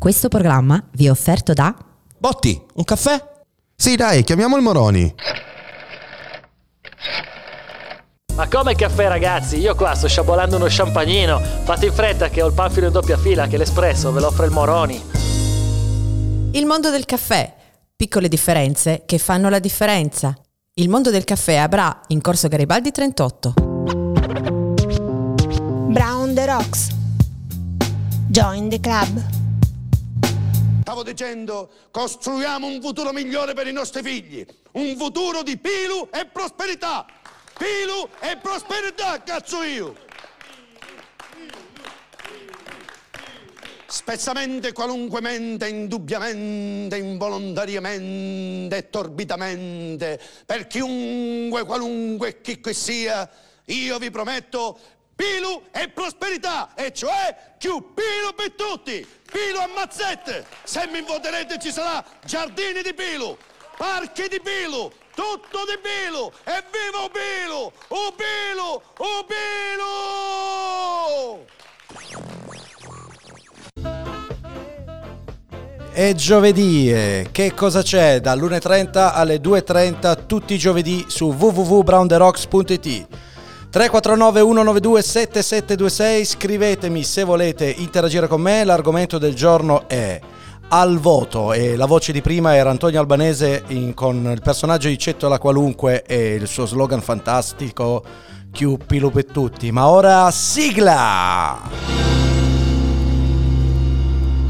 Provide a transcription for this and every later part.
Questo programma vi è offerto da Botti, un caffè? Sì, dai, chiamiamo il Moroni. Ma come caffè ragazzi? Io qua sto sciabolando uno champagnino. Fate in fretta che ho il panfilo in doppia fila, che l'espresso ve lo offre il Moroni. Il mondo del caffè. Piccole differenze che fanno la differenza. Il mondo del caffè a Bra, in Corso Garibaldi 38. Brown the Rocks. Join the club. Stavo dicendo, costruiamo un futuro migliore per i nostri figli. Un futuro di pilu e prosperità. Pilu e prosperità, cazzo io! Spezzamente, qualunquemente, indubbiamente, involontariamente e torbidamente, per chiunque, qualunque chi qui sia, io vi prometto pilu e prosperità, e cioè più pilu per tutti, pilu a mazzette. Se mi voterete ci sarà giardini di pilu, parchi di pilu, tutto di Pilo! Evviva Pilo! O Pilo! O Pilo! È giovedì, e che cosa c'è? Dall'1.30 alle 2.30 tutti i giovedì su www.brownderocks.it 349 192 7726 scrivetemi se volete interagire con me l'argomento del giorno è al voto e la voce di prima era Antonio Albanese in, con il personaggio di Cetto la Qualunque e il suo slogan fantastico Pilu per tutti. Ma ora sigla!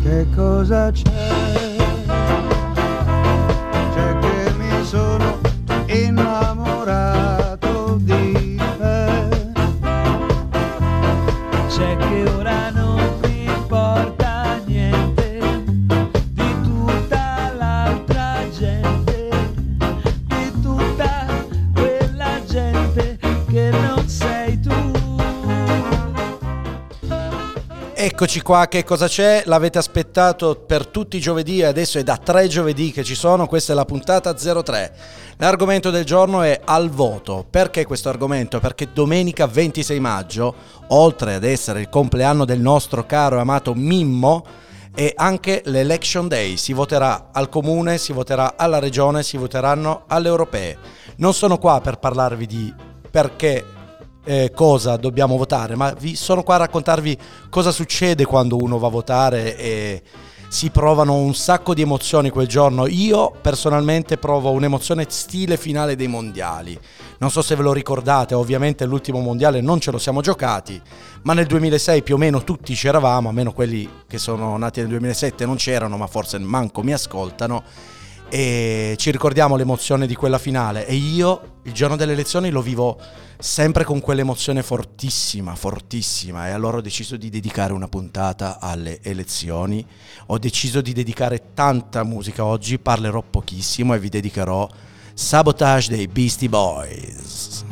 Che cosa? C'è Eccoci qua, che cosa c'è? L'avete aspettato per tutti i giovedì e adesso è da tre giovedì che ci sono, questa è la puntata 03. L'argomento del giorno è al voto. Perché questo argomento? Perché domenica 26 maggio, oltre ad essere il compleanno del nostro caro e amato Mimmo, è anche l'election day, si voterà al comune, si voterà alla regione, si voteranno alle europee. Non sono qua per parlarvi di perché eh, cosa dobbiamo votare, ma vi sono qua a raccontarvi cosa succede quando uno va a votare e si provano un sacco di emozioni quel giorno. Io personalmente provo un'emozione stile finale dei mondiali. Non so se ve lo ricordate, ovviamente l'ultimo mondiale non ce lo siamo giocati, ma nel 2006 più o meno tutti c'eravamo, a meno quelli che sono nati nel 2007 non c'erano, ma forse manco mi ascoltano e ci ricordiamo l'emozione di quella finale. E io il giorno delle elezioni lo vivo sempre con quell'emozione fortissima, fortissima. E allora ho deciso di dedicare una puntata alle elezioni, ho deciso di dedicare tanta musica oggi, parlerò pochissimo e vi dedicherò Sabotage dei Beastie Boys.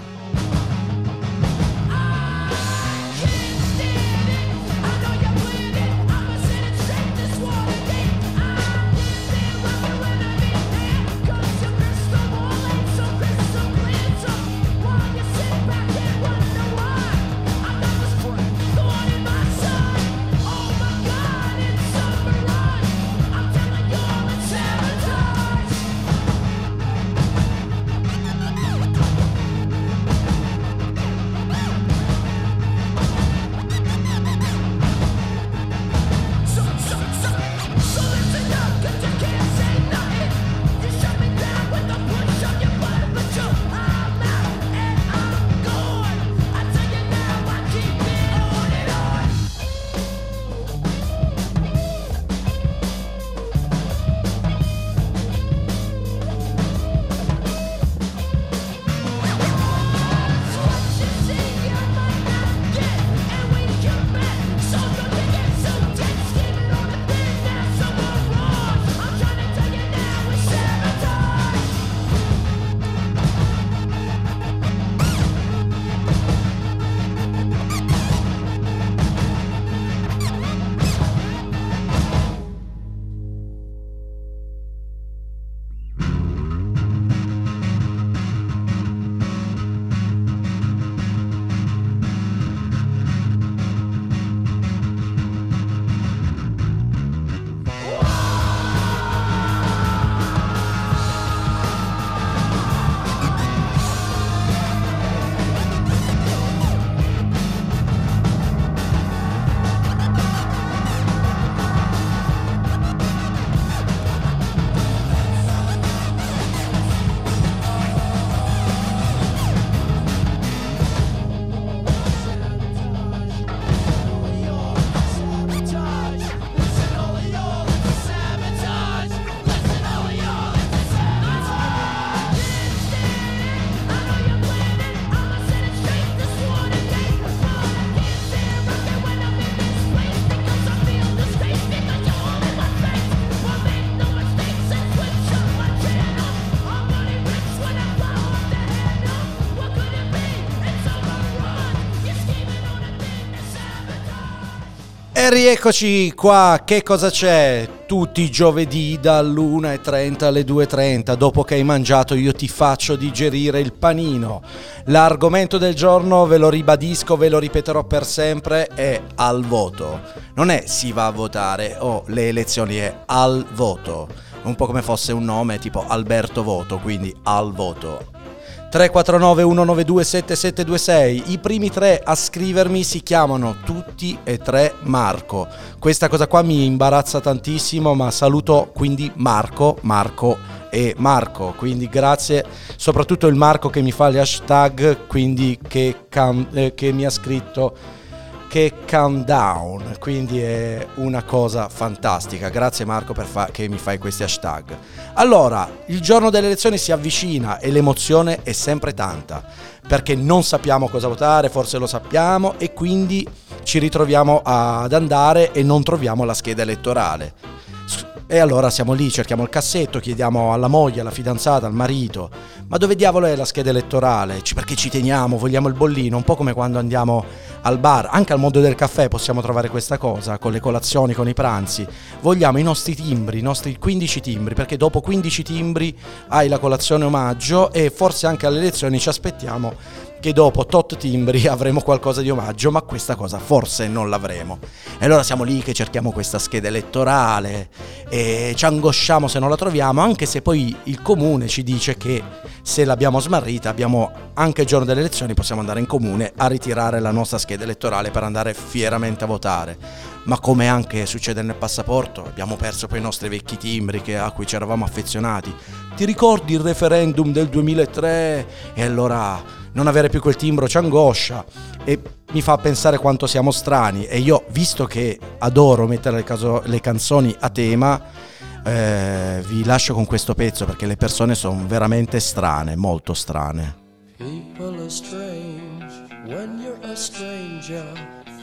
E rieccoci qua, che cosa c'è? Tutti i giovedì dall'1.30 alle 2.30, dopo che hai mangiato io ti faccio digerire il panino. L'argomento del giorno, ve lo ribadisco, ve lo ripeterò per sempre, è al voto. Non è si va a votare o le elezioni, è al voto. Un po' come fosse un nome tipo Alberto Voto, quindi al voto. 349 192 7726 I primi tre a scrivermi si chiamano tutti e tre Marco. Questa cosa qua mi imbarazza tantissimo ma saluto quindi Marco, Marco e Marco. Quindi grazie soprattutto il Marco che mi fa gli hashtag Quindi che, cam- eh, che mi ha scritto che countdown, quindi è una cosa fantastica. Grazie Marco fa- che mi fai questi hashtag. Allora, il giorno delle elezioni si avvicina e l'emozione è sempre tanta, perché non sappiamo cosa votare, forse lo sappiamo e quindi ci ritroviamo ad andare e non troviamo la scheda elettorale. E allora siamo lì, cerchiamo il cassetto, chiediamo alla moglie, alla fidanzata, al marito, ma dove diavolo è la scheda elettorale? Perché ci teniamo, vogliamo il bollino, un po' come quando andiamo al bar, anche al mondo del caffè possiamo trovare questa cosa, con le colazioni, con i pranzi. Vogliamo i nostri timbri, i nostri 15 timbri, perché dopo 15 timbri hai la colazione omaggio e forse anche alle elezioni ci aspettiamo che dopo tot timbri avremo qualcosa di omaggio, ma questa cosa forse non l'avremo. E allora siamo lì che cerchiamo questa scheda elettorale e ci angosciamo se non la troviamo, anche se poi il comune ci dice che se l'abbiamo smarrita, abbiamo anche il giorno delle elezioni, possiamo andare in comune a ritirare la nostra scheda elettorale per andare fieramente a votare. Ma come anche succede nel passaporto, abbiamo perso poi i nostri vecchi timbri a cui ci eravamo affezionati. Ti ricordi il referendum del 2003? E allora non avere più quel timbro ci angoscia e mi fa pensare quanto siamo strani e io visto che adoro mettere le, caso- le canzoni a tema eh, vi lascio con questo pezzo perché le persone sono veramente strane, molto strane. People are strange when you're a stranger.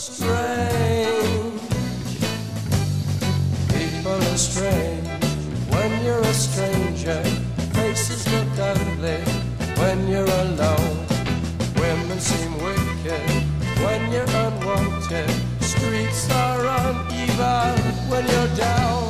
strange. People are strange when you're a stranger. Faces look when you're alone. Women seem wicked when you're unwanted. Streets are uneven when you're down.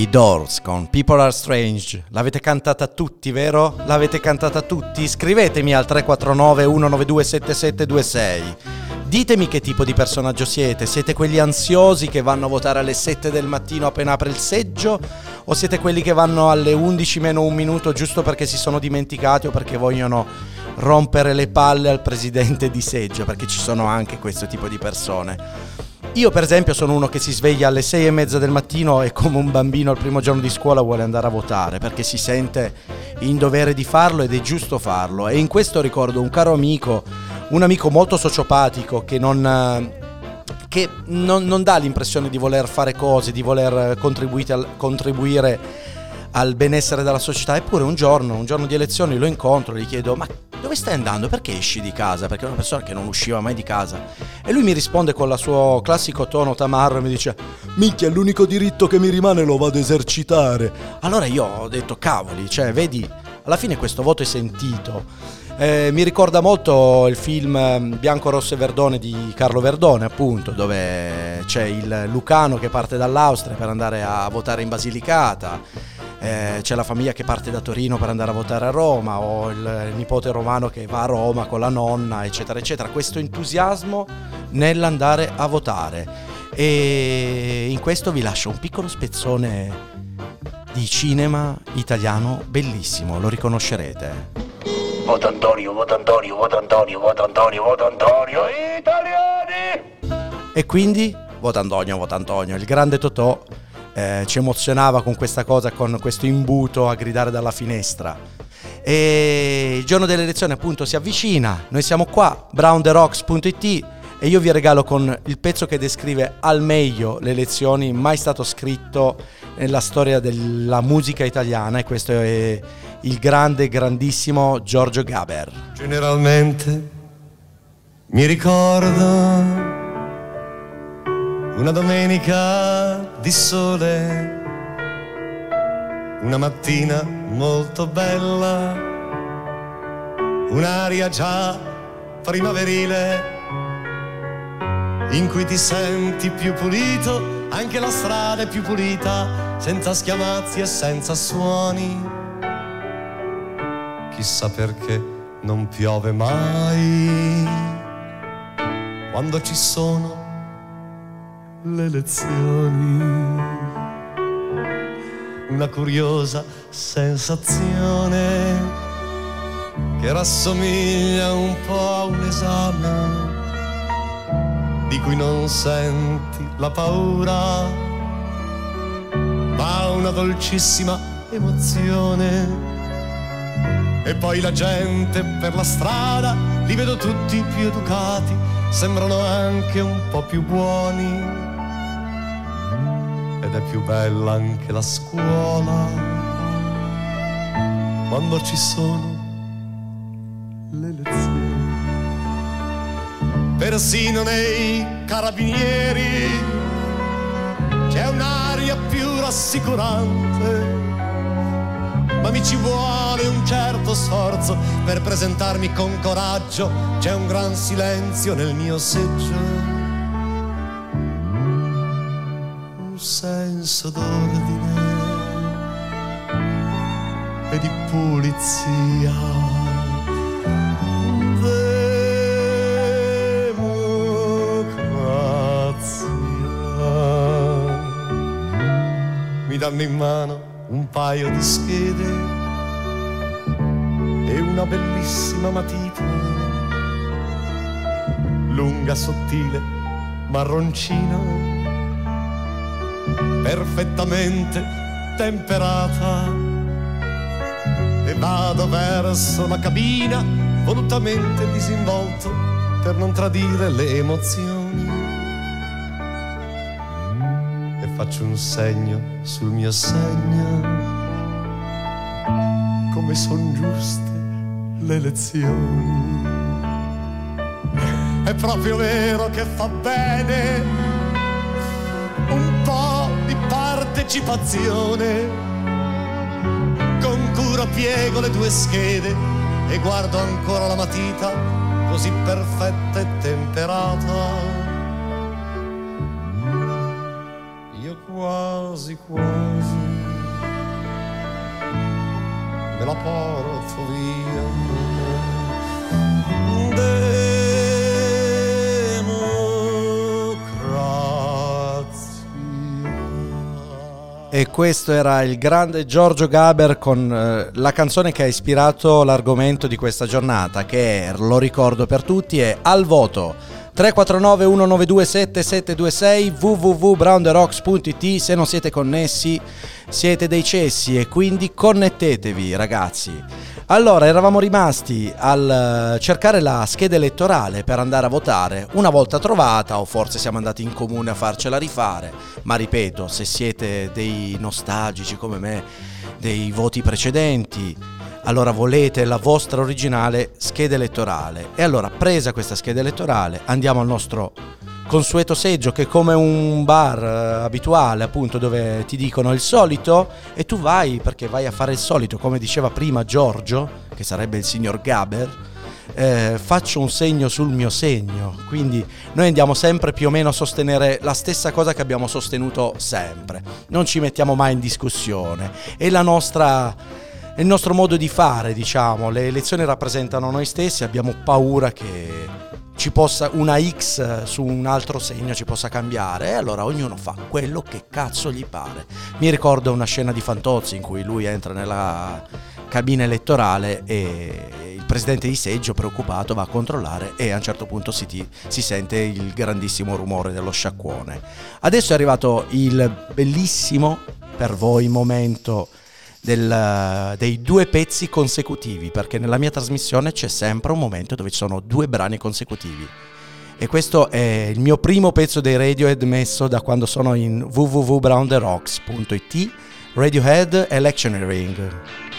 I Doors con People Are Strange. L'avete cantata tutti, vero? L'avete cantata tutti? Scrivetemi al 349 192 7726. Ditemi che tipo di personaggio siete. Siete quelli ansiosi che vanno a votare alle 7 del mattino appena apre il seggio? O siete quelli che vanno alle 11 meno un minuto giusto perché si sono dimenticati o perché vogliono rompere le palle al presidente di seggio? Perché ci sono anche questo tipo di persone. Io per esempio sono uno che si sveglia alle sei e mezza del mattino e come un bambino al primo giorno di scuola vuole andare a votare perché si sente in dovere di farlo ed è giusto farlo. E in questo ricordo un caro amico, un amico molto sociopatico che non... che non, non dà l'impressione di voler fare cose, di voler contribuite al- contribuire al benessere della società. Eppure un giorno, un giorno di elezioni lo incontro, gli chiedo ma dove stai andando? Perché esci di casa? Perché è una persona che non usciva mai di casa. E lui mi risponde con il suo classico tono tamarro e mi dice minchia l'unico diritto che mi rimane lo vado a esercitare. Allora io ho detto cavoli, cioè vedi, alla fine questo voto è sentito. Eh, mi ricorda molto il film ehm, Bianco, Rosso e Verdone di Carlo Verdone, appunto, dove c'è il Lucano che parte dall'Austria per andare a votare in Basilicata. Eh, c'è la famiglia che parte da Torino per andare a votare a Roma, o il nipote romano che va a Roma con la nonna, eccetera, eccetera. Questo entusiasmo nell'andare a votare. E in questo vi lascio un piccolo spezzone di cinema italiano bellissimo, lo riconoscerete. Voto Antonio, voto Antonio, voto Antonio, voto Antonio, voto Antonio, italiani! E quindi, vota Antonio, vota Antonio, il grande Totò eh, ci emozionava con questa cosa, con questo imbuto a gridare dalla finestra. E il giorno delle elezioni appunto si avvicina, noi siamo qua, brownderocks.it e io vi regalo con il pezzo che descrive al meglio le elezioni, mai stato scritto nella storia della musica italiana e questo è il grande, grandissimo Giorgio Gaber. Generalmente mi ricordo una domenica di sole, una mattina molto bella, un'aria già primaverile in cui ti senti più pulito, anche la strada è più pulita, senza schiamazzi e senza suoni. Chissà perché non piove mai quando ci sono le lezioni. Una curiosa sensazione che rassomiglia un po' a un esame di cui non senti la paura, ma una dolcissima emozione. E poi la gente per la strada, li vedo tutti più educati, sembrano anche un po' più buoni. Ed è più bella anche la scuola, quando ci sono le lezioni persino nei carabinieri c'è un'aria più rassicurante. Ma mi ci vuole un certo sforzo per presentarmi con coraggio. C'è un gran silenzio nel mio seggio. Un senso d'ordine e di pulizia. Mi danno in mano un paio di schede e una bellissima matita, lunga, sottile, marroncina, perfettamente temperata. E vado verso la cabina, volutamente disinvolto per non tradire le emozioni. E faccio un segno sul mio segno, come son giuste le lezioni. È proprio vero che fa bene partecipazione. Con cura piego le due schede e guardo ancora la matita così perfetta e temperata. Io quasi quasi me la porto via. E questo era il grande Giorgio Gaber con eh, la canzone che ha ispirato l'argomento di questa giornata, che lo ricordo per tutti, è Al voto 349 192 7726 www.brownderocks.it se non siete connessi siete dei cessi e quindi connettetevi ragazzi. Allora, eravamo rimasti al eh, cercare la scheda elettorale per andare a votare. Una volta trovata, o forse siamo andati in comune a farcela rifare, ma ripeto, se siete dei nostalgici come me, dei voti precedenti. Allora volete la vostra originale scheda elettorale. E allora, presa questa scheda elettorale, andiamo al nostro consueto seggio che è come un bar eh, abituale appunto dove ti dicono il solito e tu vai perché vai a fare il solito. Come diceva prima Giorgio che sarebbe il signor Gaber eh, faccio un segno sul mio segno. Quindi noi andiamo sempre più o meno a sostenere la stessa cosa che abbiamo sostenuto sempre. Non ci mettiamo mai in discussione. È la nostra è il nostro modo di fare diciamo. Le elezioni rappresentano noi stessi abbiamo paura che ci possa una X su un altro segno ci possa cambiare e allora ognuno fa quello che cazzo gli pare. Mi ricordo una scena di Fantozzi in cui lui entra nella cabina elettorale e il presidente di seggio preoccupato va a controllare e a un certo punto si, ti- si sente il grandissimo rumore dello sciacquone. Adesso è arrivato il bellissimo per voi momento del- dei due pezzi consecutivi, perché nella mia trasmissione c'è sempre un momento dove ci sono due brani consecutivi. E questo è il mio primo pezzo dei Radiohead messo da quando sono in www.brownderocks.it Radiohead Electioneering.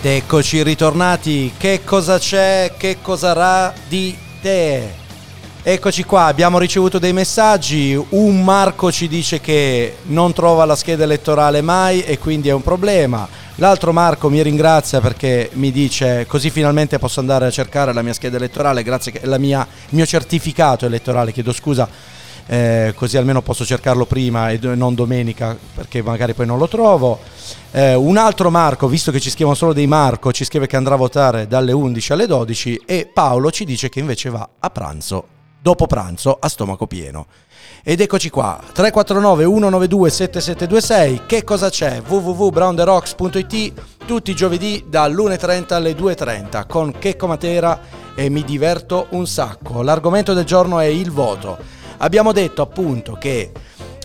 Ed eccoci ritornati. Che cosa c'è? Che cosa sarà di te? Eccoci qua, abbiamo ricevuto dei messaggi. Un Marco ci dice che non trova la scheda elettorale mai e quindi è un problema. L'altro Marco mi ringrazia perché mi dice così finalmente posso andare a cercare la mia scheda elettorale, grazie che mia, il mio certificato elettorale, chiedo scusa, eh, così almeno posso cercarlo prima e non domenica perché magari poi non lo trovo. Eh, un altro Marco, visto che ci scrivono solo dei Marco, ci scrive che andrà a votare dalle 11 alle 12 e Paolo ci dice che invece va a pranzo, dopo pranzo, a stomaco pieno. Ed eccoci qua, 349 192 7726, che cosa c'è? www.brownderocks.it, tutti i giovedì dall'1.30 alle 2.30 con Checco Matera e mi diverto un sacco. L'argomento del giorno è il voto. Abbiamo detto appunto che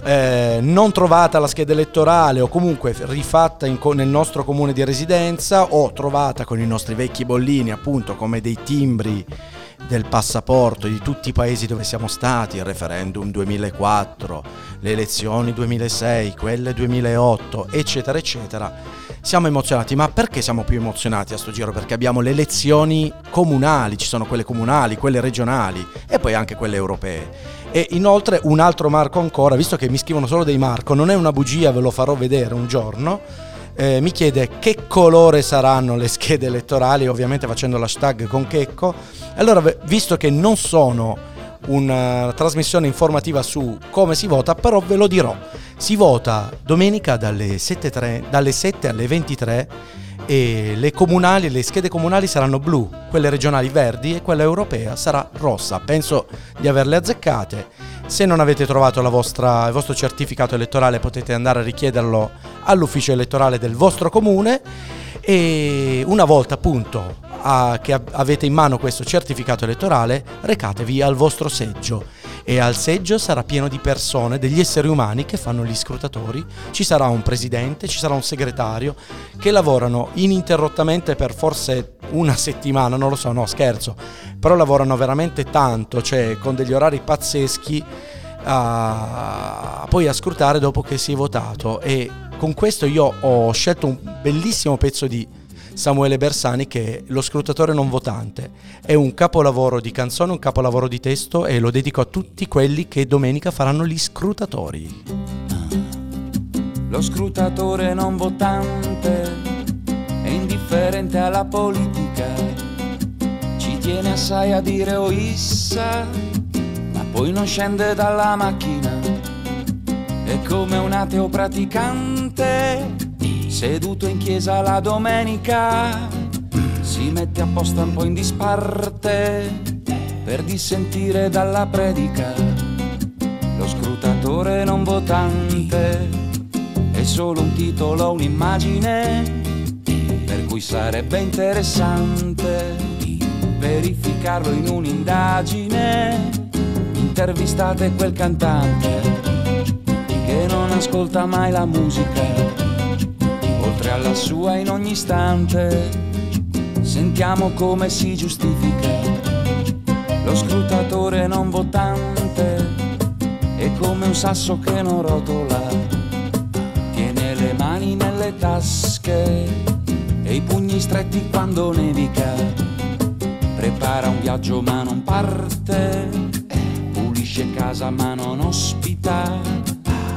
eh, non trovata la scheda elettorale o comunque rifatta in nel nostro comune di residenza o trovata con i nostri vecchi bollini appunto come dei timbri del passaporto di tutti i paesi dove siamo stati, il referendum 2004, le elezioni 2006, quelle 2008, eccetera, eccetera. Siamo emozionati, ma perché siamo più emozionati a sto giro? Perché abbiamo le elezioni comunali, ci sono quelle comunali, quelle regionali e poi anche quelle europee. E inoltre un altro Marco ancora, visto che mi scrivono solo dei Marco, non è una bugia, ve lo farò vedere un giorno. eh, mi chiede che colore saranno le schede elettorali, ovviamente facendo l'hashtag con Checco. Allora, visto che non sono una trasmissione informativa su come si vota, però ve lo dirò. Si vota domenica dalle 7, dalle 7 alle 23 e le comunali, le schede comunali saranno blu, quelle regionali verdi e quella europea sarà rossa. Penso di averle azzeccate. Se non avete trovato vostra- il vostro certificato elettorale potete andare a richiederlo all'ufficio elettorale del vostro comune e una volta appunto a- che av- avete in mano questo certificato elettorale recatevi al vostro seggio e al seggio sarà pieno di persone, degli esseri umani che fanno gli scrutatori, ci sarà un presidente, ci sarà un segretario che lavorano ininterrottamente per forse una settimana, non lo so, no scherzo, però lavorano veramente tanto, cioè con degli orari pazzeschi a poi a scrutare dopo che si è votato. E con questo io ho scelto un bellissimo pezzo di Samuele Bersani che è Lo scrutatore non votante. È un capolavoro di canzone, un capolavoro di testo e lo dedico a tutti quelli che domenica faranno gli scrutatori. Lo scrutatore non votante è indifferente alla politica tiene assai a dire o issa, ma poi non scende dalla macchina. È come un ateo praticante, seduto in chiesa la domenica, si mette apposta un po' in disparte per dissentire dalla predica. Lo scrutatore non votante è solo un titolo, un'immagine, per cui sarebbe interessante verificarlo in un'indagine. Intervistate quel cantante che non ascolta mai la musica, oltre alla sua in ogni istante. Sentiamo come si giustifica lo scrutatore non votante, è come un sasso che non rotola, tiene le mani nelle tasche e i pugni stretti quando nevica, prepara un viaggio ma non parte, pulisce casa ma non ospita,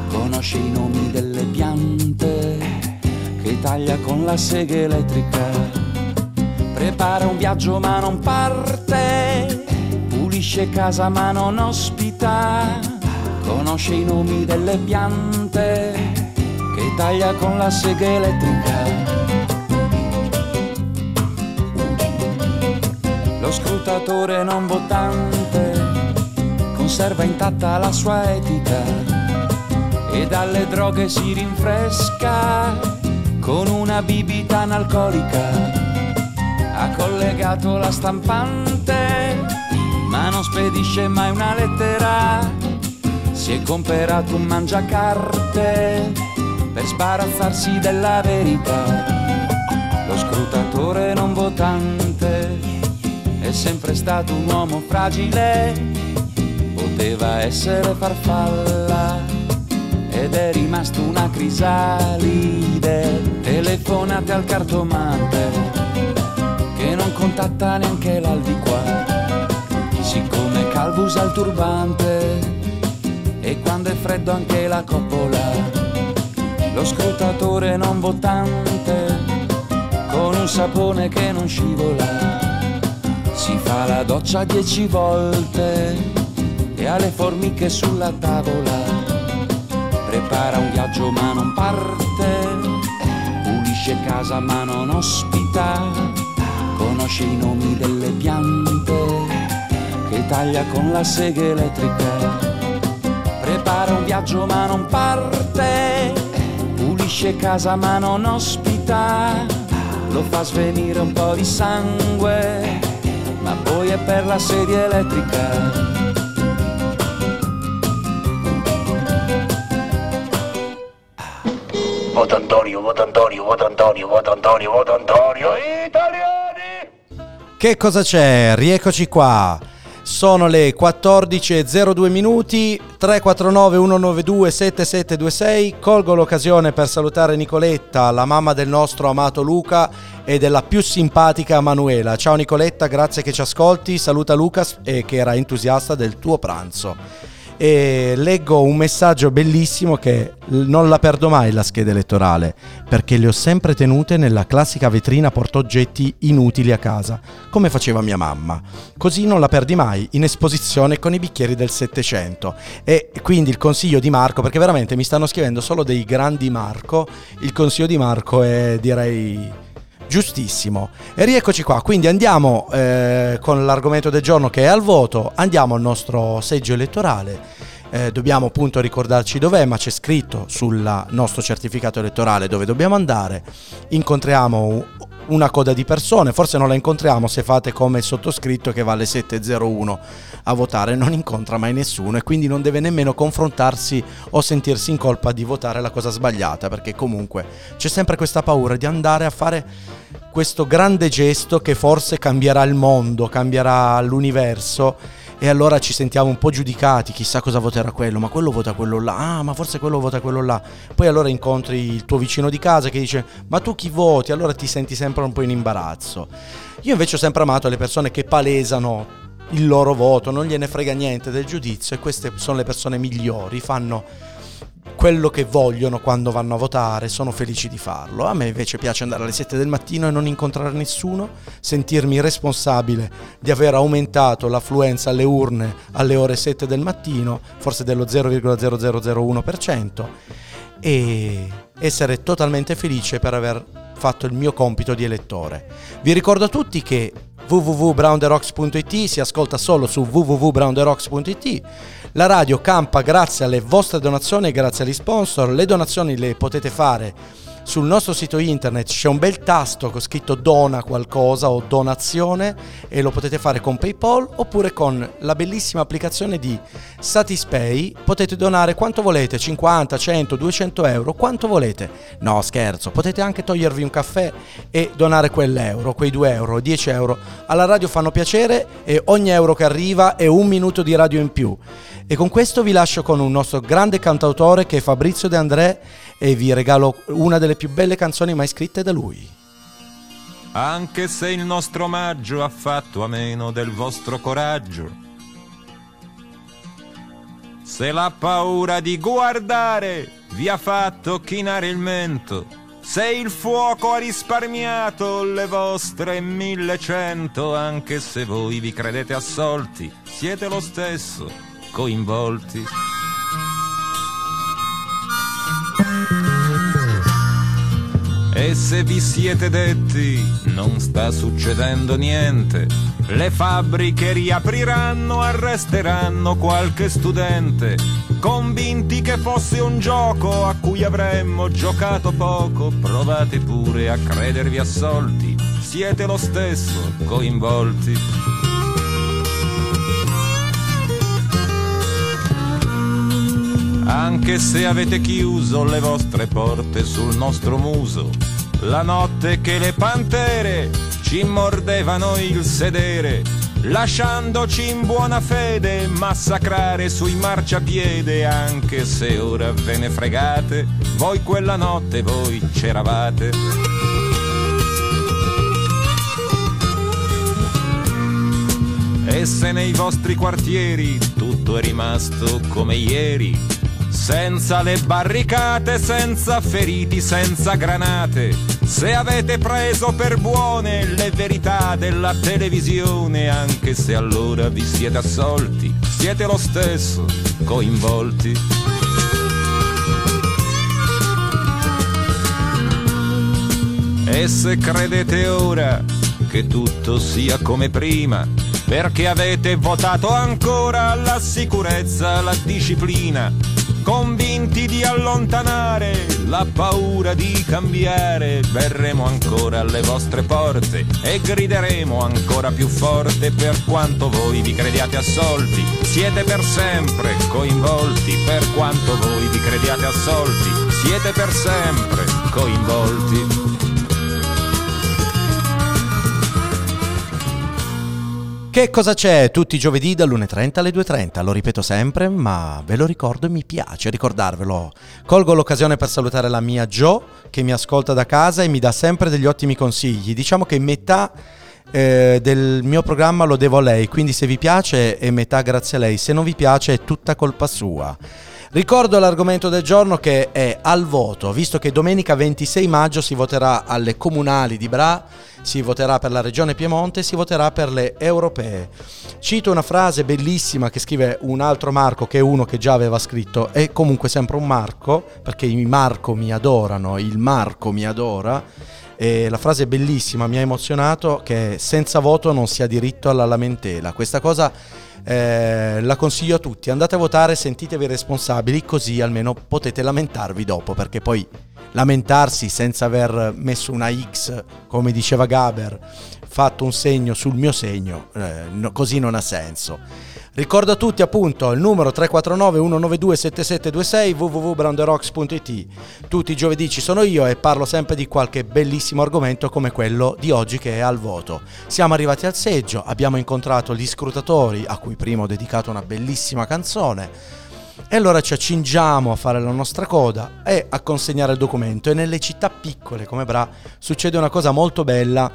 conosce i nomi delle piante che taglia con la sega elettrica. Prepara un viaggio ma non parte, pulisce casa ma non ospita, conosce i nomi delle piante che taglia con la sega elettrica. Lo scrutatore non votante conserva intatta la sua etica e dalle droghe si rinfresca con una bibita analcolica. Ha collegato la stampante ma non spedisce mai una lettera. Si è comperato un mangiacarte per sbarazzarsi della verità. Lo scrutatore non votante è sempre stato un uomo fragile, poteva essere farfalla ed è rimasto una crisalide. Telefonate al cartomante che non contatta neanche l'aldiquà siccome Calvo usa il turbante e quando è freddo anche la coppola, lo scrutatore non votante con un sapone che non scivola, si fa la doccia dieci volte e ha le formiche sulla tavola, prepara un viaggio ma non parte, pulisce casa ma non ospita, conosce i nomi delle piante che taglia con la sega elettrica. Prepara un viaggio ma non parte, pulisce casa ma non ospita, lo fa svenire un po' di sangue, ma poi è per la sedia elettrica. Vota Antonio, vota Antonio, vota Antonio, vota Antonio, vota Antonio, italiani! Che cosa c'è? Rieccoci qua. Sono le 14.02 minuti, 349 192 7726. Colgo l'occasione per salutare Nicoletta, la mamma del nostro amato Luca e della più simpatica Manuela. Ciao Nicoletta, grazie che ci ascolti. Saluta Lucas e che era entusiasta del tuo pranzo. E leggo un messaggio bellissimo che non la perdo mai la scheda elettorale perché le ho sempre tenute nella classica vetrina portaoggetti inutili a casa come faceva mia mamma. Così non la perdi mai in esposizione con i bicchieri del Settecento. E quindi il consiglio di Marco perché veramente mi stanno scrivendo solo dei grandi Marco il consiglio di Marco è direi Giustissimo. E rieccoci qua, quindi andiamo eh, con l'argomento del giorno che è al voto, andiamo al nostro seggio elettorale. Eh, dobbiamo appunto ricordarci dov'è, ma c'è scritto sul nostro certificato elettorale dove dobbiamo andare. Incontriamo una coda di persone, forse non la incontriamo se fate come il sottoscritto che va alle 7.01 a votare, non incontra mai nessuno e quindi non deve nemmeno confrontarsi o sentirsi in colpa di votare la cosa sbagliata, perché comunque c'è sempre questa paura di andare a fare questo grande gesto che forse cambierà il mondo, cambierà l'universo e allora ci sentiamo un po' giudicati, chissà cosa voterà quello, ma quello vota quello là, ah ma forse quello vota quello là. Poi allora incontri il tuo vicino di casa che dice ma tu chi voti? Allora ti senti sempre un po' in imbarazzo. Io invece ho sempre amato le persone che palesano il loro voto, non gliene frega niente del giudizio e queste sono le persone migliori, fanno quello che vogliono quando vanno a votare, sono felici di farlo. A me invece piace andare alle 7 del mattino e non incontrare nessuno, sentirmi responsabile di aver aumentato l'affluenza alle urne alle ore 7 del mattino, forse dello 0,0001%, e essere totalmente felice per aver fatto il mio compito di elettore. Vi ricordo a tutti che www.brownderocks.it si ascolta solo su www.brownderocks.it la radio campa grazie alle vostre donazioni e grazie agli sponsor. Le donazioni le potete fare sul nostro sito internet, c'è un bel tasto con scritto dona qualcosa o donazione e lo potete fare con PayPal oppure con la bellissima applicazione di Satispay. Potete donare quanto volete, 50, 100, 200 euro, quanto volete. No, scherzo, potete anche togliervi un caffè e donare quell'euro, quei 2 euro, 10 euro. Alla radio fanno piacere e ogni euro che arriva è un minuto di radio in più. E con questo vi lascio con un nostro grande cantautore che è Fabrizio De André e vi regalo una delle più belle canzoni mai scritte da lui. Anche se il nostro omaggio ha fatto a meno del vostro coraggio. Se la paura di guardare vi ha fatto chinare il mento. Se il fuoco ha risparmiato le vostre millecento, anche se voi vi credete assolti, siete lo stesso coinvolti. E se vi siete detti non sta succedendo niente, le fabbriche riapriranno, arresteranno qualche studente, convinti che fosse un gioco a cui avremmo giocato poco, provate pure a credervi assolti, siete lo stesso coinvolti. Anche se avete chiuso le vostre porte sul nostro muso, la notte che le pantere ci mordevano il sedere, lasciandoci in buona fede massacrare sui marciapiede, anche se ora ve ne fregate, voi quella notte voi c'eravate. E se nei vostri quartieri tutto è rimasto come ieri, senza le barricate, senza feriti, senza granate. Se avete preso per buone le verità della televisione, anche se allora vi siete assolti, siete lo stesso coinvolti. E se credete ora che tutto sia come prima, perché avete votato ancora la sicurezza, la disciplina, convinti di allontanare la paura di cambiare, verremo ancora alle vostre porte e grideremo ancora più forte. Per quanto voi vi crediate assolti, siete per sempre coinvolti, per quanto voi vi crediate assolti, siete per sempre coinvolti. Che cosa c'è tutti i giovedì dall'1.30 alle 2.30? Lo ripeto sempre, ma ve lo ricordo e mi piace ricordarvelo. Colgo l'occasione per salutare la mia Jo che mi ascolta da casa e mi dà sempre degli ottimi consigli. Diciamo che metà eh, del mio programma lo devo a lei, quindi se vi piace è metà grazie a lei, se non vi piace è tutta colpa sua. Ricordo l'argomento del giorno che è al voto, visto che domenica 26 maggio si voterà alle comunali di Bra, si voterà per la regione Piemonte, si voterà per le europee. Cito una frase bellissima che scrive un altro Marco che è uno che già aveva scritto, è comunque sempre un Marco, perché i Marco mi adorano, il Marco mi adora. E la frase bellissima, mi ha emozionato, che senza voto non si ha diritto alla lamentela. Questa cosa eh, la consiglio a tutti, andate a votare, sentitevi responsabili, così almeno potete lamentarvi dopo, perché poi lamentarsi senza aver messo una X, come diceva Gaber, fatto un segno sul mio segno, eh, no, così non ha senso. Ricordo a tutti appunto il numero 349 192 7726 www.brownderocks.it. Tutti i giovedì ci sono io e parlo sempre di qualche bellissimo argomento come quello di oggi che è al voto. Siamo arrivati al seggio, abbiamo incontrato gli scrutatori a cui prima ho dedicato una bellissima canzone. E allora ci accingiamo a fare la nostra coda e a consegnare il documento. E nelle città piccole come Bra succede una cosa molto bella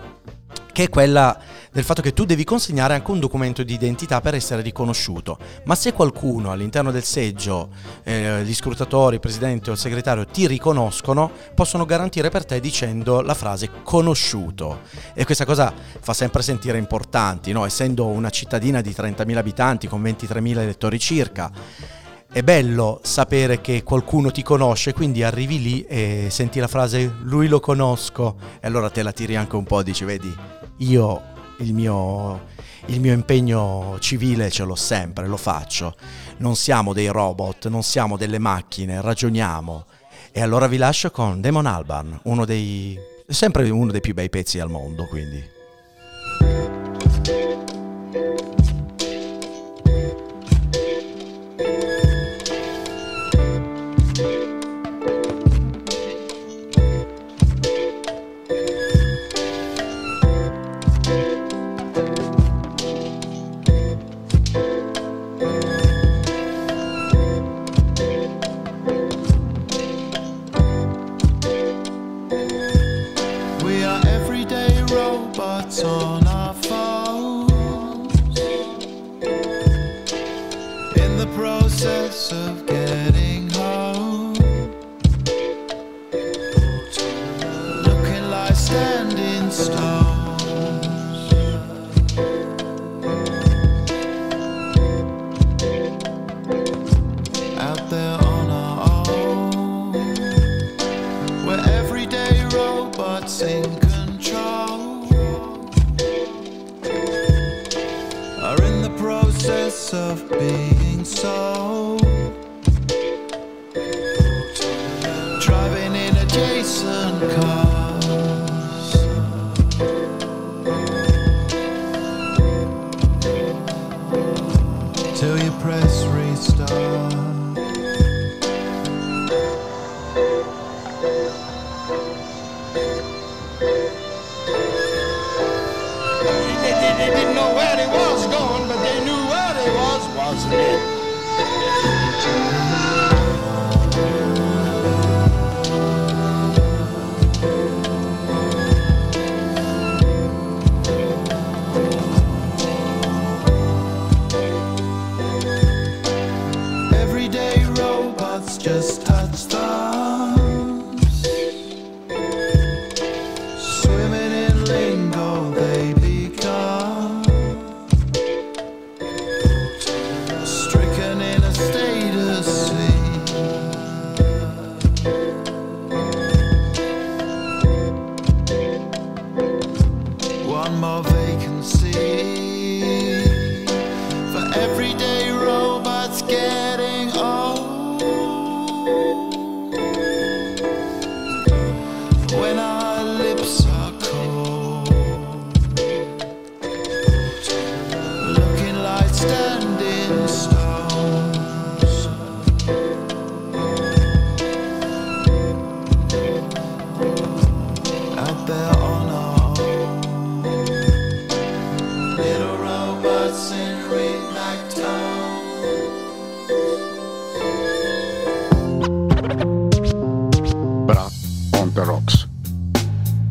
che è quella del fatto che tu devi consegnare anche un documento di identità per essere riconosciuto. Ma se qualcuno all'interno del seggio, eh, gli scrutatori, il presidente o il segretario ti riconoscono, possono garantire per te dicendo la frase conosciuto. E questa cosa fa sempre sentire importanti, no? essendo una cittadina di 30.000 abitanti con 23.000 elettori circa. È bello sapere che qualcuno ti conosce, quindi arrivi lì e senti la frase lui lo conosco e allora te la tiri anche un po', dici vedi, io il mio, il mio impegno civile ce l'ho sempre, lo faccio. Non siamo dei robot, non siamo delle macchine, ragioniamo. E allora vi lascio con Damon Albarn, uno dei, sempre uno dei più bei pezzi al mondo, quindi. Process of being sold.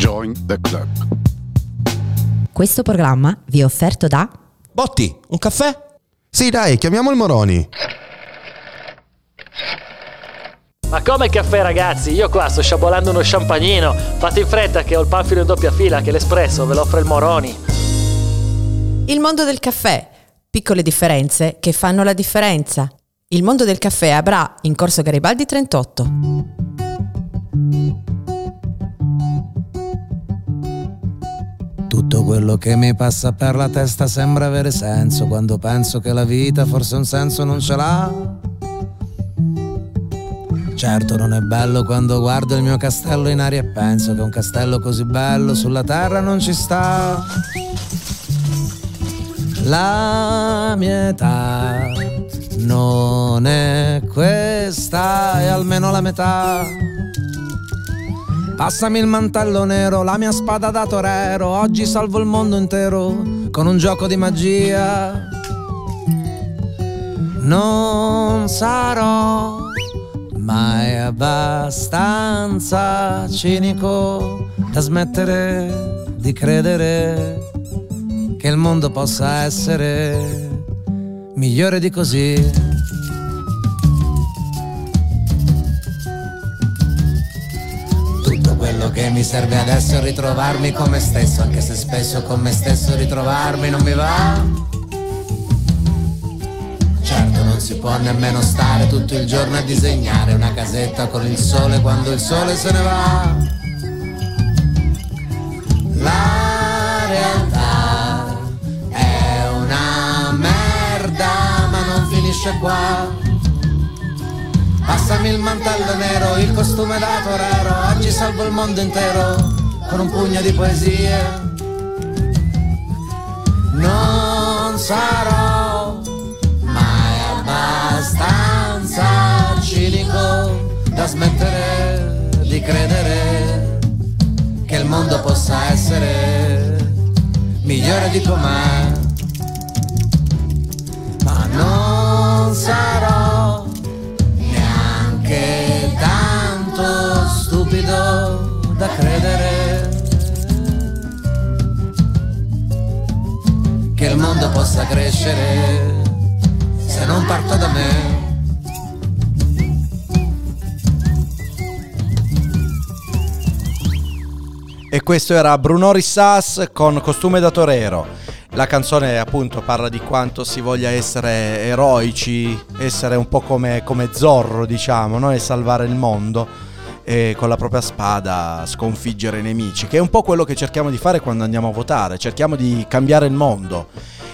Join the club. Questo programma vi è offerto da Botti, un caffè? Sì, dai, chiamiamo il Moroni. Ma come caffè ragazzi? Io qua sto sciabolando uno champagnino. Fate in fretta che ho il panfilo in doppia fila che l'espresso ve lo offre il Moroni. Il mondo del caffè. Piccole differenze che fanno la differenza. Il mondo del caffè a Bra, in corso Garibaldi 38. Tutto quello che mi passa per la testa sembra avere senso quando penso che la vita forse un senso non ce l'ha. Certo non è bello quando guardo il mio castello in aria e penso che un castello così bello sulla terra non ci sta. La mia età non è questa, è almeno la metà. Passami il mantello nero, la mia spada da torero, oggi salvo il mondo intero con un gioco di magia. Non sarò mai abbastanza cinico da smettere di credere che il mondo possa essere migliore di così. Quello che mi serve adesso è ritrovarmi con me stesso, anche se spesso con me stesso ritrovarmi non mi va. Certo non si può nemmeno stare tutto il giorno a disegnare una casetta con il sole quando il sole se ne va. La realtà è una merda, ma non finisce qua. Passami il mantello nero, il costume da torero, oggi salvo il mondo intero con un pugno di poesie. Non sarò mai abbastanza cinico da smettere di credere che il mondo possa essere migliore di com'è. Ma non sarò da credere che il mondo possa crescere se non parto da me. E questo era Bruno Rissas con Costume da Torero. La canzone appunto parla di quanto si voglia essere eroici, essere un po' come, come Zorro diciamo, no? e salvare il mondo e con la propria spada sconfiggere i nemici, che è un po' quello che cerchiamo di fare quando andiamo a votare, cerchiamo di cambiare il mondo.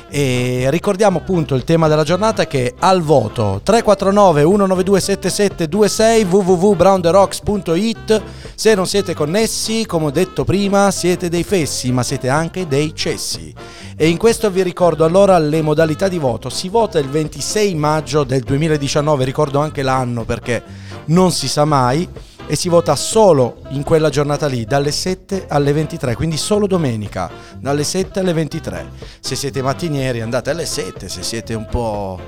E ricordiamo appunto il tema della giornata che al voto 349 192 7726 www.brownderocks.it se non siete connessi, come ho detto prima, siete dei fessi, ma siete anche dei cessi. E in questo vi ricordo allora le modalità di voto. Si vota il 26 maggio del 2019, ricordo anche l'anno perché non si sa mai e si vota solo in quella giornata lì, dalle 7 alle 23, quindi solo domenica, dalle 7 alle 23. Se siete mattinieri andate alle 7, se siete un po',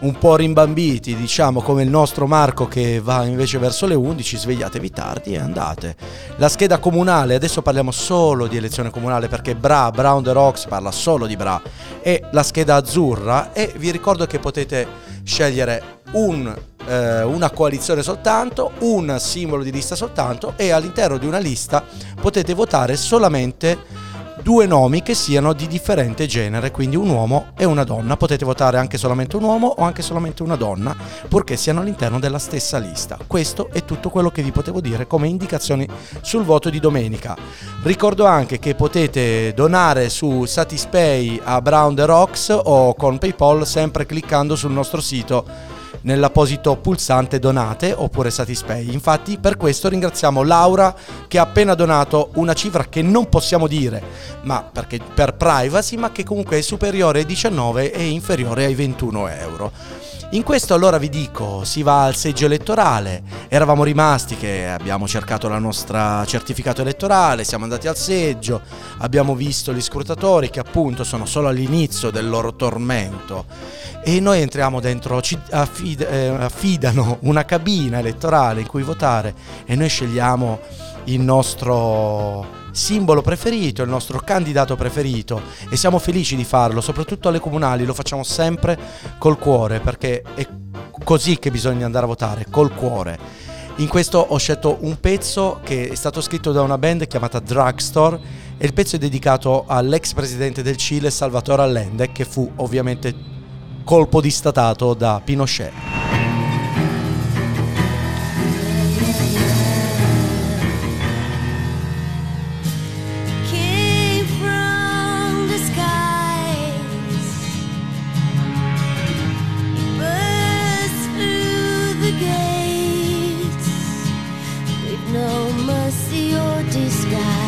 un po' rimbambiti, diciamo come il nostro Marco che va invece verso le 11, svegliatevi tardi e andate. La scheda comunale, adesso parliamo solo di elezione comunale perché Bra, Brown the Rocks parla solo di Bra, e la scheda azzurra e vi ricordo che potete scegliere un eh, una coalizione soltanto, un simbolo di lista soltanto e all'interno di una lista potete votare solamente due nomi che siano di differente genere, quindi un uomo e una donna. Potete votare anche solamente un uomo o anche solamente una donna, purché siano all'interno della stessa lista. Questo è tutto quello che vi potevo dire come indicazioni sul voto di domenica. Ricordo anche che potete donare su Satispay a Brown the Rocks o con PayPal sempre cliccando sul nostro sito nell'apposito pulsante donate oppure Satispay. Infatti per questo ringraziamo Laura che ha appena donato una cifra che non possiamo dire, ma perché per privacy, ma che comunque è superiore ai 19 e inferiore ai 21 euro. In questo allora vi dico, si va al seggio elettorale, eravamo rimasti che abbiamo cercato la nostra certificato elettorale, siamo andati al seggio, abbiamo visto gli scrutatori che appunto sono solo all'inizio del loro tormento e noi entriamo dentro, ci eh, affidano una cabina elettorale in cui votare e noi scegliamo il nostro simbolo preferito, il nostro candidato preferito e siamo felici di farlo, soprattutto alle comunali, lo facciamo sempre col cuore perché è così che bisogna andare a votare, col cuore. In questo ho scelto un pezzo che è stato scritto da una band chiamata Drugstore e il pezzo è dedicato all'ex presidente del Cile Salvatore Allende che fu ovviamente colpo di statato da Pinochet. sky.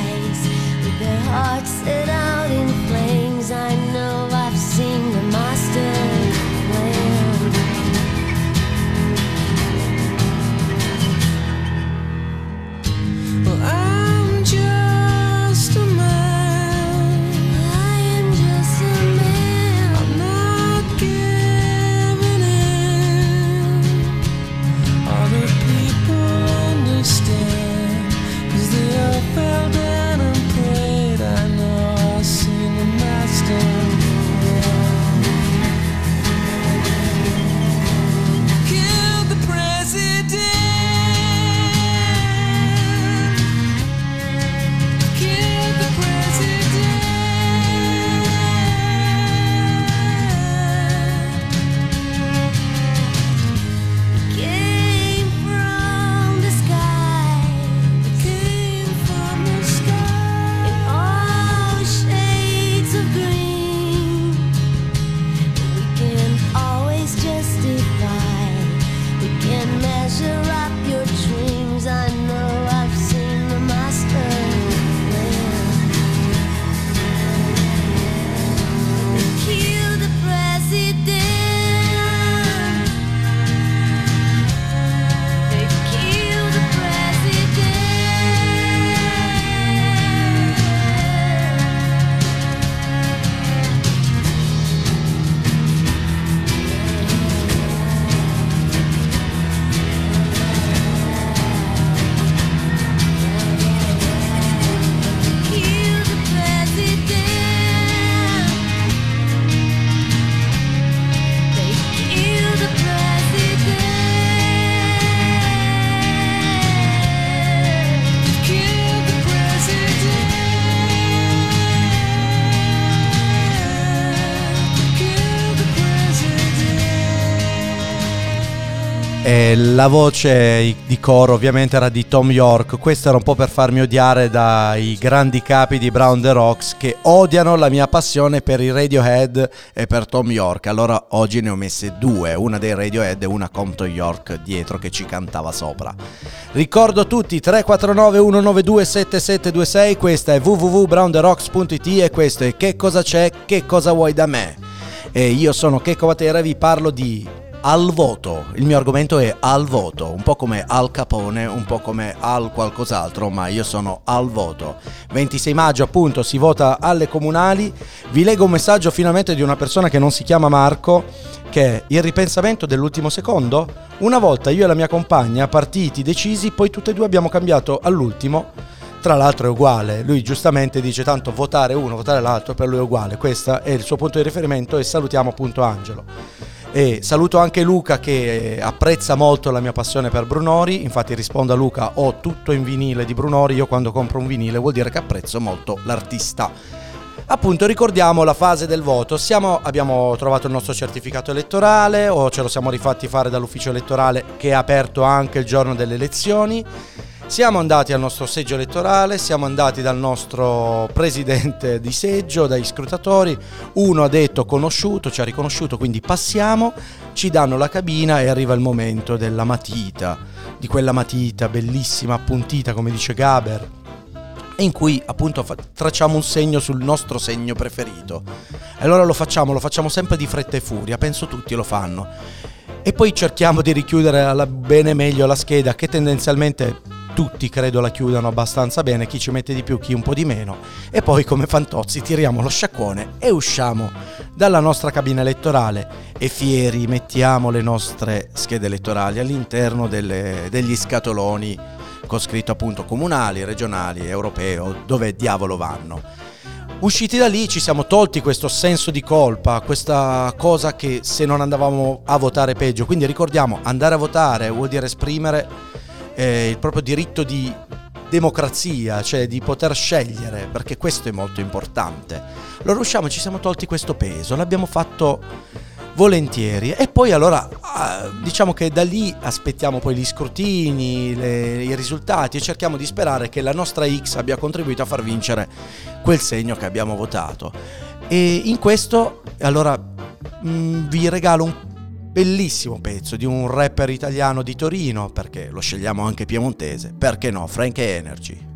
La voce di coro ovviamente era di Tom York, questo era un po' per farmi odiare dai grandi capi di Brown The Rocks che odiano la mia passione per i Radiohead e per Tom York. Allora oggi ne ho messe due, una dei Radiohead e una con Tom York dietro che ci cantava sopra. Ricordo tutti 349 192 7726, questa è www.brownderocks.it e questo è Che cosa c'è, che cosa vuoi da me? E io sono Checco Matera e vi parlo di al voto. Il mio argomento è al voto, un po' come al Capone, un po' come al qualcos'altro, ma io sono al voto. 26 maggio appunto si vota alle comunali. Vi leggo un messaggio finalmente di una persona che non si chiama Marco, che è il ripensamento dell'ultimo secondo. Una volta io e la mia compagna partiti decisi, poi tutte e due abbiamo cambiato all'ultimo. Tra l'altro è uguale, lui giustamente dice tanto votare uno, votare l'altro, per lui è uguale. Questo è il suo punto di riferimento e salutiamo appunto Angelo. E saluto anche Luca che apprezza molto la mia passione per Brunori, infatti rispondo a Luca ho tutto in vinile di Brunori, io quando compro un vinile vuol dire che apprezzo molto l'artista. Appunto ricordiamo la fase del voto, Siamo- abbiamo trovato il nostro certificato elettorale o ce lo siamo rifatti fare dall'ufficio elettorale che è aperto anche il giorno delle elezioni. Siamo andati al nostro seggio elettorale, siamo andati dal nostro presidente di seggio, dai scrutatori, uno ha detto conosciuto, ci ha riconosciuto, quindi passiamo, ci danno la cabina e arriva il momento della matita, di quella matita bellissima, appuntita come dice Gaber, in cui appunto tracciamo un segno sul nostro segno preferito. E allora lo facciamo, lo facciamo sempre di fretta e furia, penso tutti lo fanno. E poi cerchiamo di richiudere alla bene meglio la scheda che tendenzialmente tutti credo la chiudano abbastanza bene, chi ci mette di più, chi un po' di meno. E poi come fantozzi tiriamo lo sciacquone e usciamo dalla nostra cabina elettorale e fieri mettiamo le nostre schede elettorali all'interno delle- degli scatoloni con scritto appunto comunali, regionali, europeo, dove diavolo vanno. Usciti da lì ci siamo tolti questo senso di colpa, questa cosa che se non andavamo a votare peggio. Quindi ricordiamo, andare a votare vuol dire esprimere eh, il proprio diritto di democrazia, cioè di poter scegliere, perché questo è molto importante. Allora usciamo, ci siamo tolti questo peso, l'abbiamo fatto volentieri e poi allora ah, diciamo che da lì aspettiamo poi gli scrutini, le- i risultati e cerchiamo di sperare che la nostra X abbia contribuito a far vincere quel segno che abbiamo votato. E in questo allora mh, vi regalo un bellissimo pezzo di un rapper italiano di Torino, perché lo scegliamo anche piemontese, perché no, Frank Energy.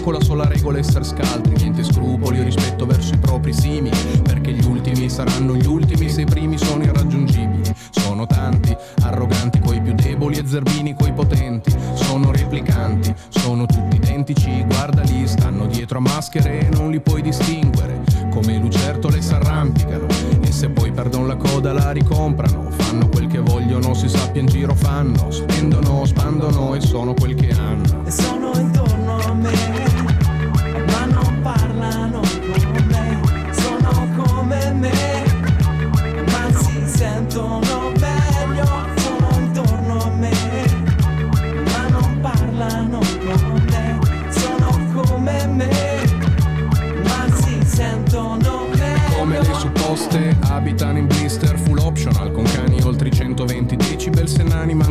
Gioco la sola regola essere scaltri, niente scrupoli o rispetto verso i propri simili, perché gli ultimi saranno gli ultimi se i primi sono irraggiungibili. Sono tanti, arroganti coi più deboli e zerbini coi potenti. Sono replicanti, sono tutti identici, guardali, stanno dietro a maschere e non li puoi distinguere. Come lucertole s'arrampicano e se poi perdono la coda la ricomprano. Fanno quel che vogliono, si sappia in giro fanno. Spendono, spandono e sono quel che hanno. E sono intorno a me,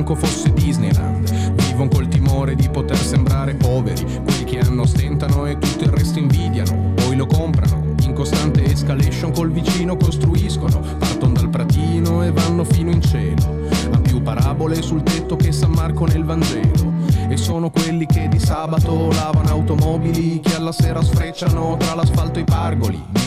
manco fosse Disneyland. Vivono col timore di poter sembrare poveri. Quelli che hanno stentano e tutto il resto invidiano. Poi lo comprano in costante escalation col vicino costruiscono. Partono dal pratino e vanno fino in cielo. Han più parabole sul tetto che San Marco nel Vangelo. E sono quelli che di sabato lavano automobili che alla sera sfrecciano tra l'asfalto e i pargoli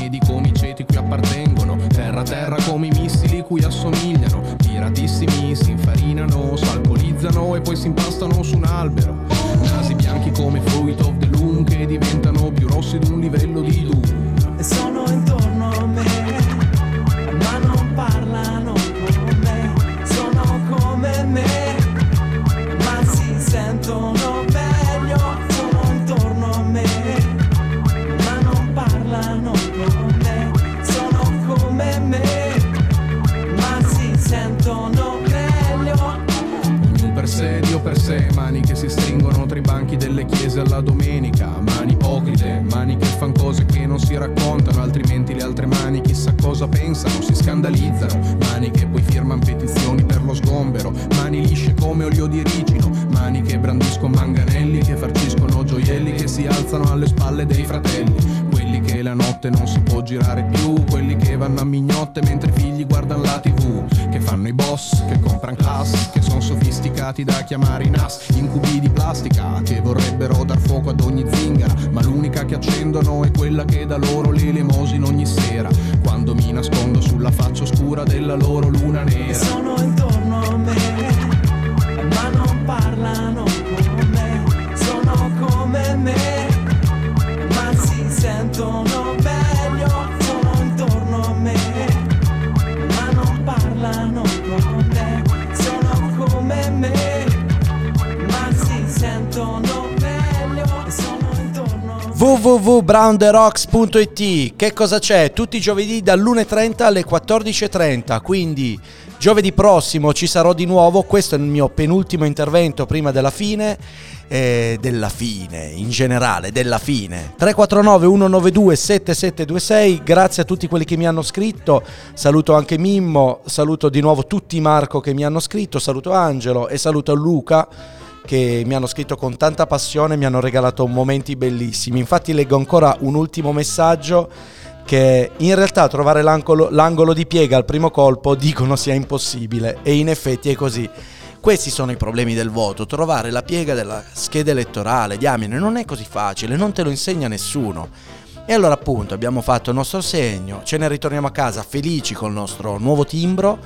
chiese alla domenica, mani ipocrite, mani che fan cose che non si raccontano, altrimenti le altre mani chissà cosa pensano, si scandalizzano, mani che poi firman petizioni per lo sgombero, mani lisce come olio di ricino, mani che brandiscono manganelli, che farciscono gioielli, che si alzano alle spalle dei fratelli, quelli che la notte non si può girare più, quelli che vanno a mignotte mentre i figli guardano la tv, che fanno i boss, che comprano class, che sono sofisticati da chiamare i NAS, incubi di plastica, che vorrebbero accendono è quella che dà loro le elemosine ogni sera, quando mi nascondo sulla faccia oscura della loro luna nera. www.brownderocks.it Che cosa c'è? Tutti i giovedì dall'1.30 alle 14.30 Quindi giovedì prossimo ci sarò di nuovo. Questo è il mio penultimo intervento prima della fine eh, Della fine, in generale, della fine. 349 192 7726 Grazie a tutti quelli che mi hanno scritto. Saluto anche Mimmo Saluto di nuovo tutti Marco che mi hanno scritto. Saluto Angelo e saluto Luca che mi hanno scritto con tanta passione, mi hanno regalato momenti bellissimi. Infatti leggo ancora un ultimo messaggio che in realtà trovare l'angolo, l'angolo di piega al primo colpo dicono sia impossibile e in effetti è così. Questi sono i problemi del voto, trovare la piega della scheda elettorale, diamine, non è così facile, non te lo insegna nessuno. E allora appunto abbiamo fatto il nostro segno, ce ne ritorniamo a casa felici col nostro nuovo timbro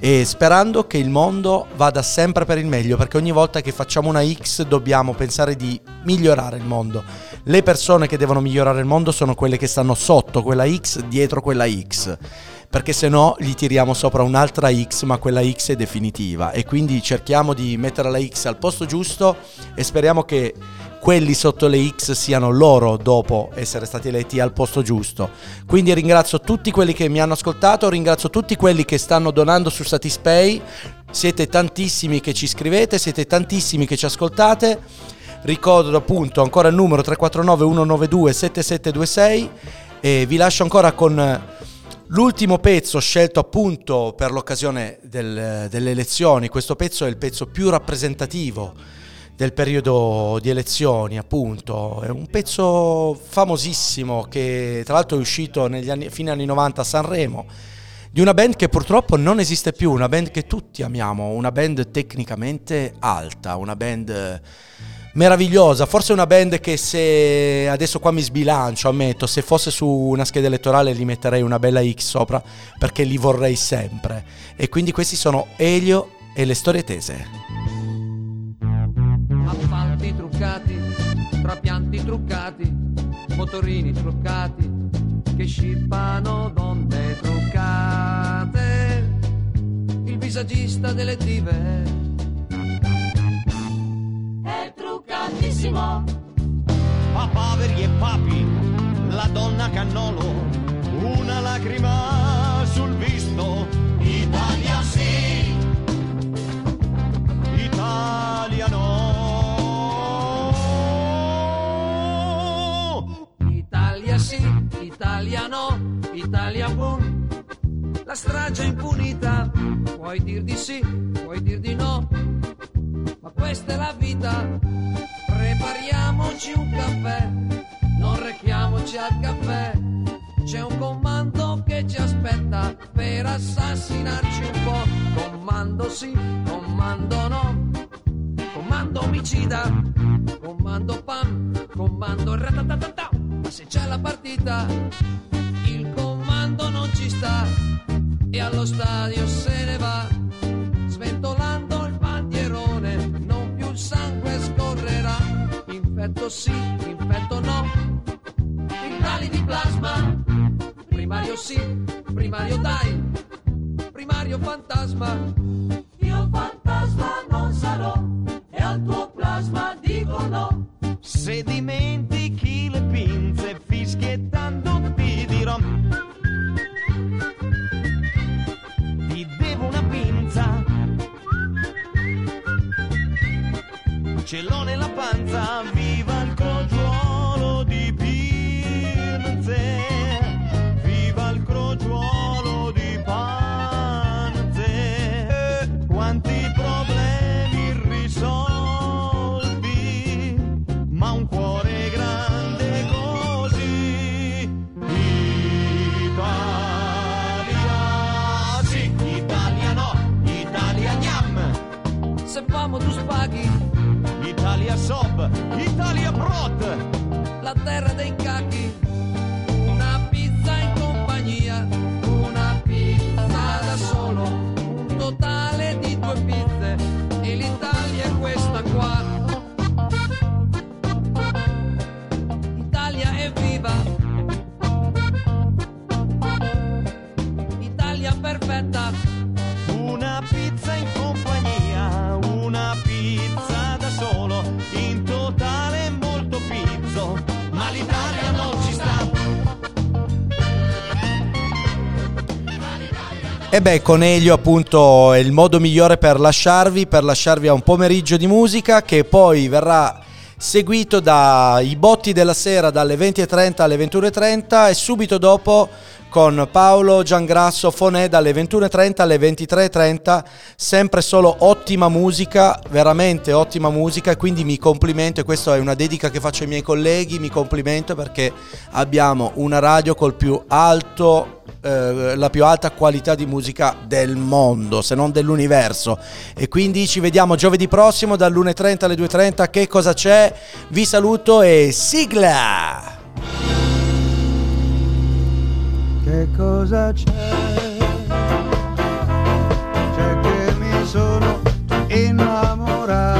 e sperando che il mondo vada sempre per il meglio, perché ogni volta che facciamo una X dobbiamo pensare di migliorare il mondo. Le persone che devono migliorare il mondo sono quelle che stanno sotto quella X, dietro quella X. Perché se no gli tiriamo sopra un'altra X, ma quella X è definitiva. E quindi cerchiamo di mettere la X al posto giusto e speriamo che quelli sotto le X siano loro dopo essere stati eletti al posto giusto. Quindi ringrazio tutti quelli che mi hanno ascoltato, ringrazio tutti quelli che stanno donando su Satispay. Siete tantissimi che ci scrivete, siete tantissimi che ci ascoltate. Ricordo appunto ancora il numero 349 192 7726 e vi lascio ancora con l'ultimo pezzo scelto appunto per l'occasione del- delle elezioni. Questo pezzo è il pezzo più rappresentativo del periodo di elezioni, appunto. È un pezzo famosissimo che tra l'altro è uscito negli anni, fine anni 90 a Sanremo, di una band che purtroppo non esiste più, una band che tutti amiamo, una band tecnicamente alta, una band meravigliosa, forse una band che se adesso qua mi sbilancio, ammetto, se fosse su una scheda elettorale gli metterei una bella X sopra perché li vorrei sempre. E quindi questi sono Elio e le storie tese. Truccati, motorini truccati, che scippano donne truccate. Il visagista delle dive È truccatissimo. Papaveri e papi, la donna cannolo, una lacrima sul viso. Italia boom. La strage impunita, puoi dir di sì, puoi dir di no, ma questa è la vita. Prepariamoci un caffè, non rechiamoci al caffè. C'è un comando che ci aspetta per assassinarci un po'. Comando sì, comando no, comando omicida, comando pam, comando ratatatata. Ma se c'è la partita, dallo stadio se ne va, sventolando il bandierone, non più il sangue scorrerà, infetto sì, infetto no, Vitali di plasma, primario sì, primario dai, primario fantasma. La terra dei cacchi, E beh, Coneglio appunto è il modo migliore per lasciarvi, per lasciarvi a un pomeriggio di musica che poi verrà seguito dai botti della sera dalle 20.30 alle 21.30 e subito dopo con Paolo Giangrasso Fonè dalle 21.30 alle 23.30, sempre solo ottima musica, veramente ottima musica quindi mi complimento e questa è una dedica che faccio ai miei colleghi, mi complimento perché abbiamo una radio col più alto eh, la più alta qualità di musica del mondo, se non dell'universo. E quindi ci vediamo giovedì prossimo dall'1.30 alle 2.30. Che cosa c'è? Vi saluto e sigla! Che cosa c'è? C'è che mi sono innamorato